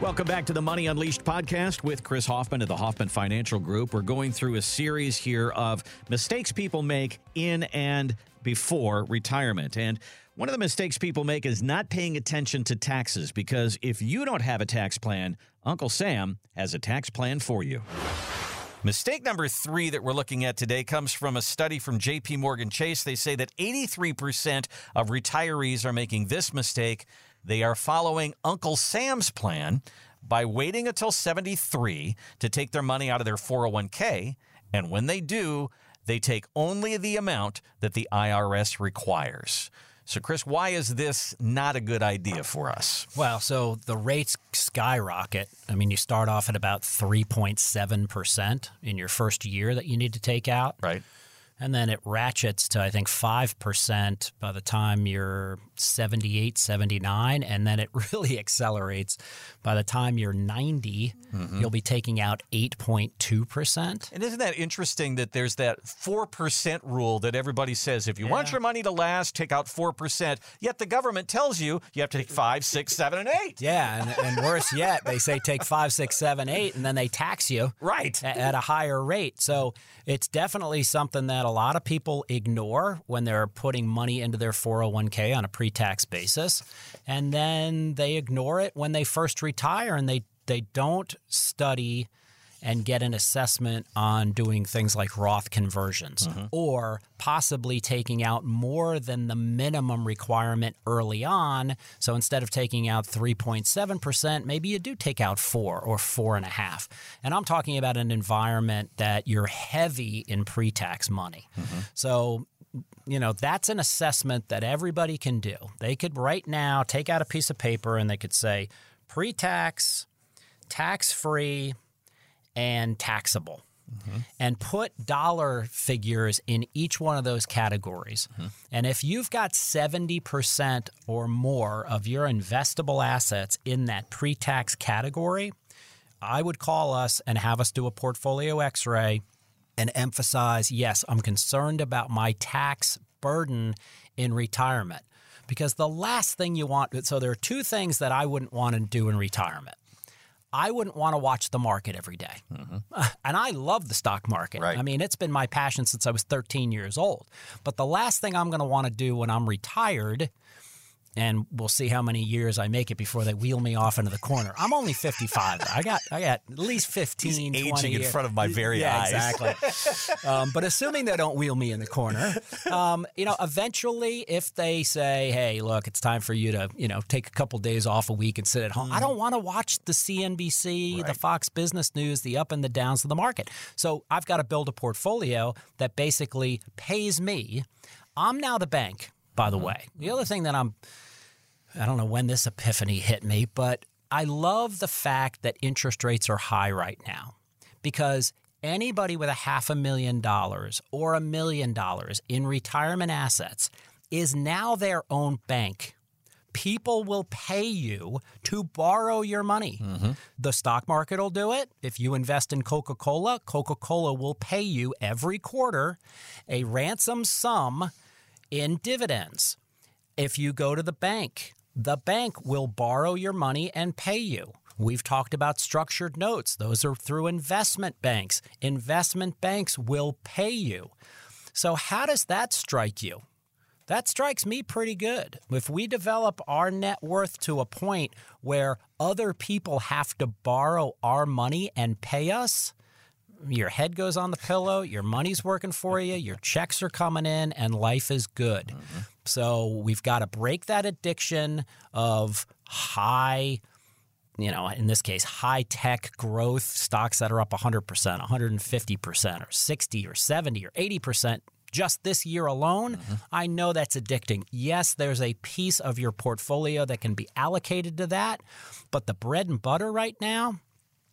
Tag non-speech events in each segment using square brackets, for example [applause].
Welcome back to the Money Unleashed podcast with Chris Hoffman of the Hoffman Financial Group. We're going through a series here of mistakes people make in and before retirement. And one of the mistakes people make is not paying attention to taxes because if you don't have a tax plan, Uncle Sam has a tax plan for you. Mistake number three that we're looking at today comes from a study from JP Morgan Chase. They say that 83% of retirees are making this mistake. They are following Uncle Sam's plan by waiting until 73 to take their money out of their 401k. And when they do, they take only the amount that the IRS requires. So, Chris, why is this not a good idea for us? Well, so the rates skyrocket. I mean, you start off at about 3.7% in your first year that you need to take out. Right. And then it ratchets to, I think, 5% by the time you're 78, 79. And then it [laughs] really accelerates. By the time you're 90, mm-hmm. you'll be taking out 8.2%. And isn't that interesting that there's that 4% rule that everybody says if you yeah. want your money to last, take out 4%. Yet the government tells you you have to take 5, 6, 7, and 8. Yeah. And, and worse yet, they say take 5, 6, 7, 8, and then they tax you. Right. At, at a higher rate. So it's definitely something that a lot of people ignore when they're putting money into their 401k on a pre tax basis. And then they ignore it when they first retire and they, they don't study and get an assessment on doing things like Roth conversions mm-hmm. or possibly taking out more than the minimum requirement early on. So instead of taking out 3.7%, maybe you do take out four or four and a half. And I'm talking about an environment that you're heavy in pre tax money. Mm-hmm. So you know, that's an assessment that everybody can do. They could right now take out a piece of paper and they could say pre tax, tax free, and taxable. Mm-hmm. And put dollar figures in each one of those categories. Mm-hmm. And if you've got 70% or more of your investable assets in that pre tax category, I would call us and have us do a portfolio x ray and emphasize yes, I'm concerned about my tax burden in retirement. Because the last thing you want, so there are two things that I wouldn't want to do in retirement. I wouldn't want to watch the market every day. Mm-hmm. [laughs] And I love the stock market. Right. I mean, it's been my passion since I was 13 years old. But the last thing I'm going to want to do when I'm retired and we'll see how many years I make it before they wheel me off into the corner. I'm only 55. I got I got at least 15, He's 20 aging years. in front of my very yeah, eyes. Exactly. [laughs] um, but assuming they don't wheel me in the corner, um, you know, eventually, if they say, "Hey, look, it's time for you to, you know, take a couple days off a week and sit at home," mm. I don't want to watch the CNBC, right. the Fox Business News, the up and the downs of the market. So I've got to build a portfolio that basically pays me. I'm now the bank by the mm-hmm. way. The other thing that I'm I don't know when this epiphany hit me, but I love the fact that interest rates are high right now because anybody with a half a million dollars or a million dollars in retirement assets is now their own bank. People will pay you to borrow your money. Mm-hmm. The stock market will do it. If you invest in Coca Cola, Coca Cola will pay you every quarter a ransom sum in dividends. If you go to the bank, the bank will borrow your money and pay you. We've talked about structured notes. Those are through investment banks. Investment banks will pay you. So, how does that strike you? That strikes me pretty good. If we develop our net worth to a point where other people have to borrow our money and pay us, your head goes on the pillow, your money's working for you, your checks are coming in, and life is good. Mm-hmm. So we've got to break that addiction of high, you know, in this case, high tech growth stocks that are up 100%, 150%, or 60 or 70 or 80% just this year alone, mm-hmm. I know that's addicting. Yes, there's a piece of your portfolio that can be allocated to that, but the bread and butter right now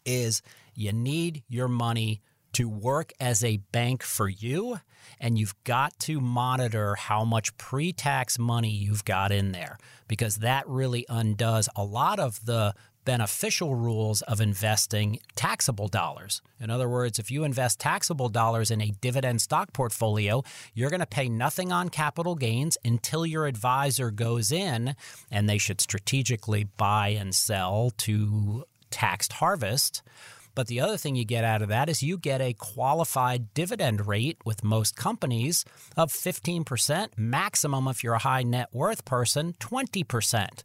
is you need your money to work as a bank for you, and you've got to monitor how much pre tax money you've got in there because that really undoes a lot of the beneficial rules of investing taxable dollars. In other words, if you invest taxable dollars in a dividend stock portfolio, you're going to pay nothing on capital gains until your advisor goes in and they should strategically buy and sell to taxed harvest. But the other thing you get out of that is you get a qualified dividend rate with most companies of 15%, maximum if you're a high net worth person, 20%.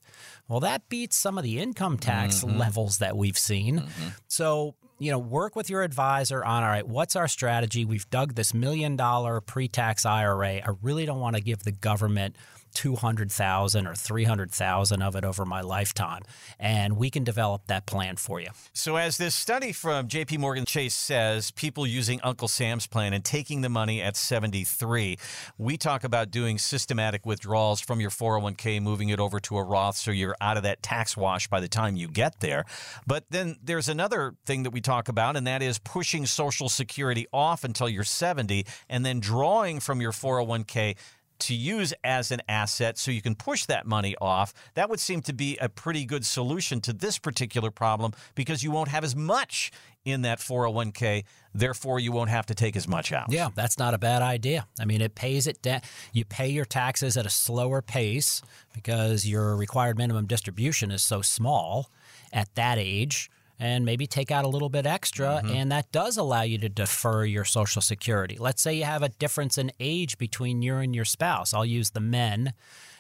Well, that beats some of the income tax mm-hmm. levels that we've seen. Mm-hmm. So, you know, work with your advisor on all right, what's our strategy? We've dug this million dollar pre tax IRA. I really don't want to give the government 200,000 or 300,000 of it over my lifetime. And we can develop that plan for you. So, as this study from JP Morgan Chase says, people using Uncle Sam's plan and taking the money at 73, we talk about doing systematic withdrawals from your 401k, moving it over to a Roth so you're out of that tax wash by the time you get there. But then there's another thing that we talk about, and that is pushing Social Security off until you're 70 and then drawing from your 401k to use as an asset so you can push that money off, that would seem to be a pretty good solution to this particular problem because you won't have as much in that 401k. Therefore, you won't have to take as much out. Yeah, that's not a bad idea. I mean, it pays it down. You pay your taxes at a slower pace because your required minimum distribution is so small at that age and maybe take out a little bit extra. Mm-hmm. And that does allow you to defer your Social Security. Let's say you have a difference in age between you and your spouse. I'll use the men,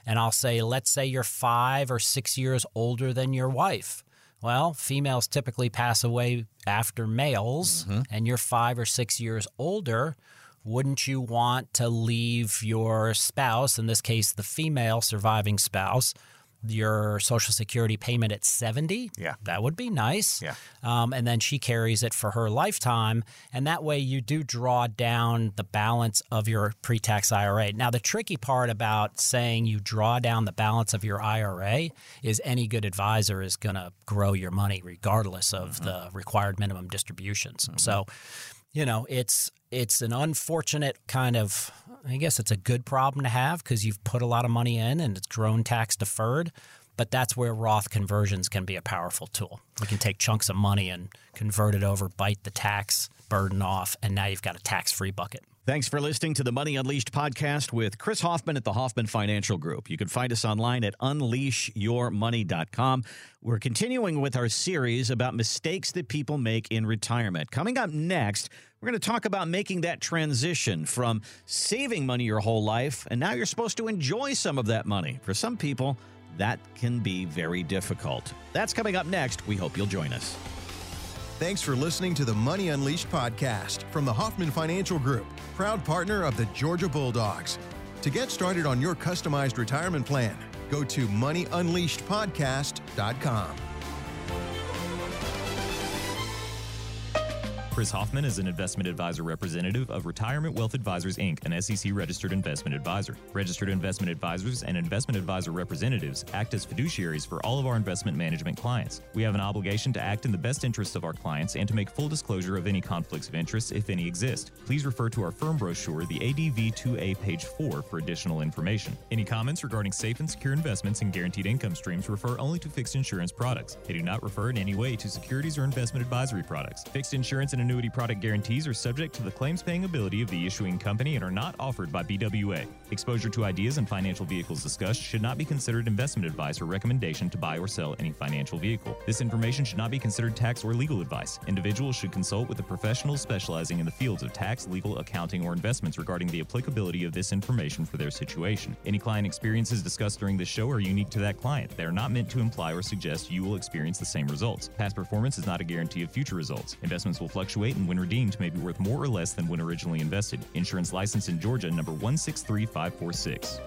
and I'll say, let's say you're five or six years older than your wife. Well, females typically pass away after males, mm-hmm. and you're five or six years older. Wouldn't you want to leave your spouse, in this case, the female surviving spouse, your Social Security payment at 70. Yeah. That would be nice. Yeah. Um, and then she carries it for her lifetime. And that way you do draw down the balance of your pre tax IRA. Now, the tricky part about saying you draw down the balance of your IRA is any good advisor is going to grow your money regardless of mm-hmm. the required minimum distributions. Mm-hmm. So, you know, it's it's an unfortunate kind of I guess it's a good problem to have because you've put a lot of money in and it's grown tax deferred. But that's where Roth conversions can be a powerful tool. We can take chunks of money and convert it over, bite the tax burden off, and now you've got a tax free bucket. Thanks for listening to the Money Unleashed podcast with Chris Hoffman at the Hoffman Financial Group. You can find us online at unleashyourmoney.com. We're continuing with our series about mistakes that people make in retirement. Coming up next, we're going to talk about making that transition from saving money your whole life, and now you're supposed to enjoy some of that money. For some people, that can be very difficult. That's coming up next. We hope you'll join us. Thanks for listening to the Money Unleashed podcast from the Hoffman Financial Group, proud partner of the Georgia Bulldogs. To get started on your customized retirement plan, go to moneyunleashedpodcast.com. Chris Hoffman is an investment advisor representative of Retirement Wealth Advisors Inc., an SEC registered investment advisor. Registered investment advisors and investment advisor representatives act as fiduciaries for all of our investment management clients. We have an obligation to act in the best interests of our clients and to make full disclosure of any conflicts of interest, if any exist. Please refer to our firm brochure, the ADV 2A, page 4, for additional information. Any comments regarding safe and secure investments and guaranteed income streams refer only to fixed insurance products. They do not refer in any way to securities or investment advisory products. Fixed insurance and annuity product guarantees are subject to the claims paying ability of the issuing company and are not offered by BWA. Exposure to ideas and financial vehicles discussed should not be considered investment advice or recommendation to buy or sell any financial vehicle. This information should not be considered tax or legal advice. Individuals should consult with a professional specializing in the fields of tax, legal, accounting, or investments regarding the applicability of this information for their situation. Any client experiences discussed during this show are unique to that client. They are not meant to imply or suggest you will experience the same results. Past performance is not a guarantee of future results. Investments will fluctuate fluctuate and when redeemed may be worth more or less than when originally invested. Insurance license in Georgia number 163546.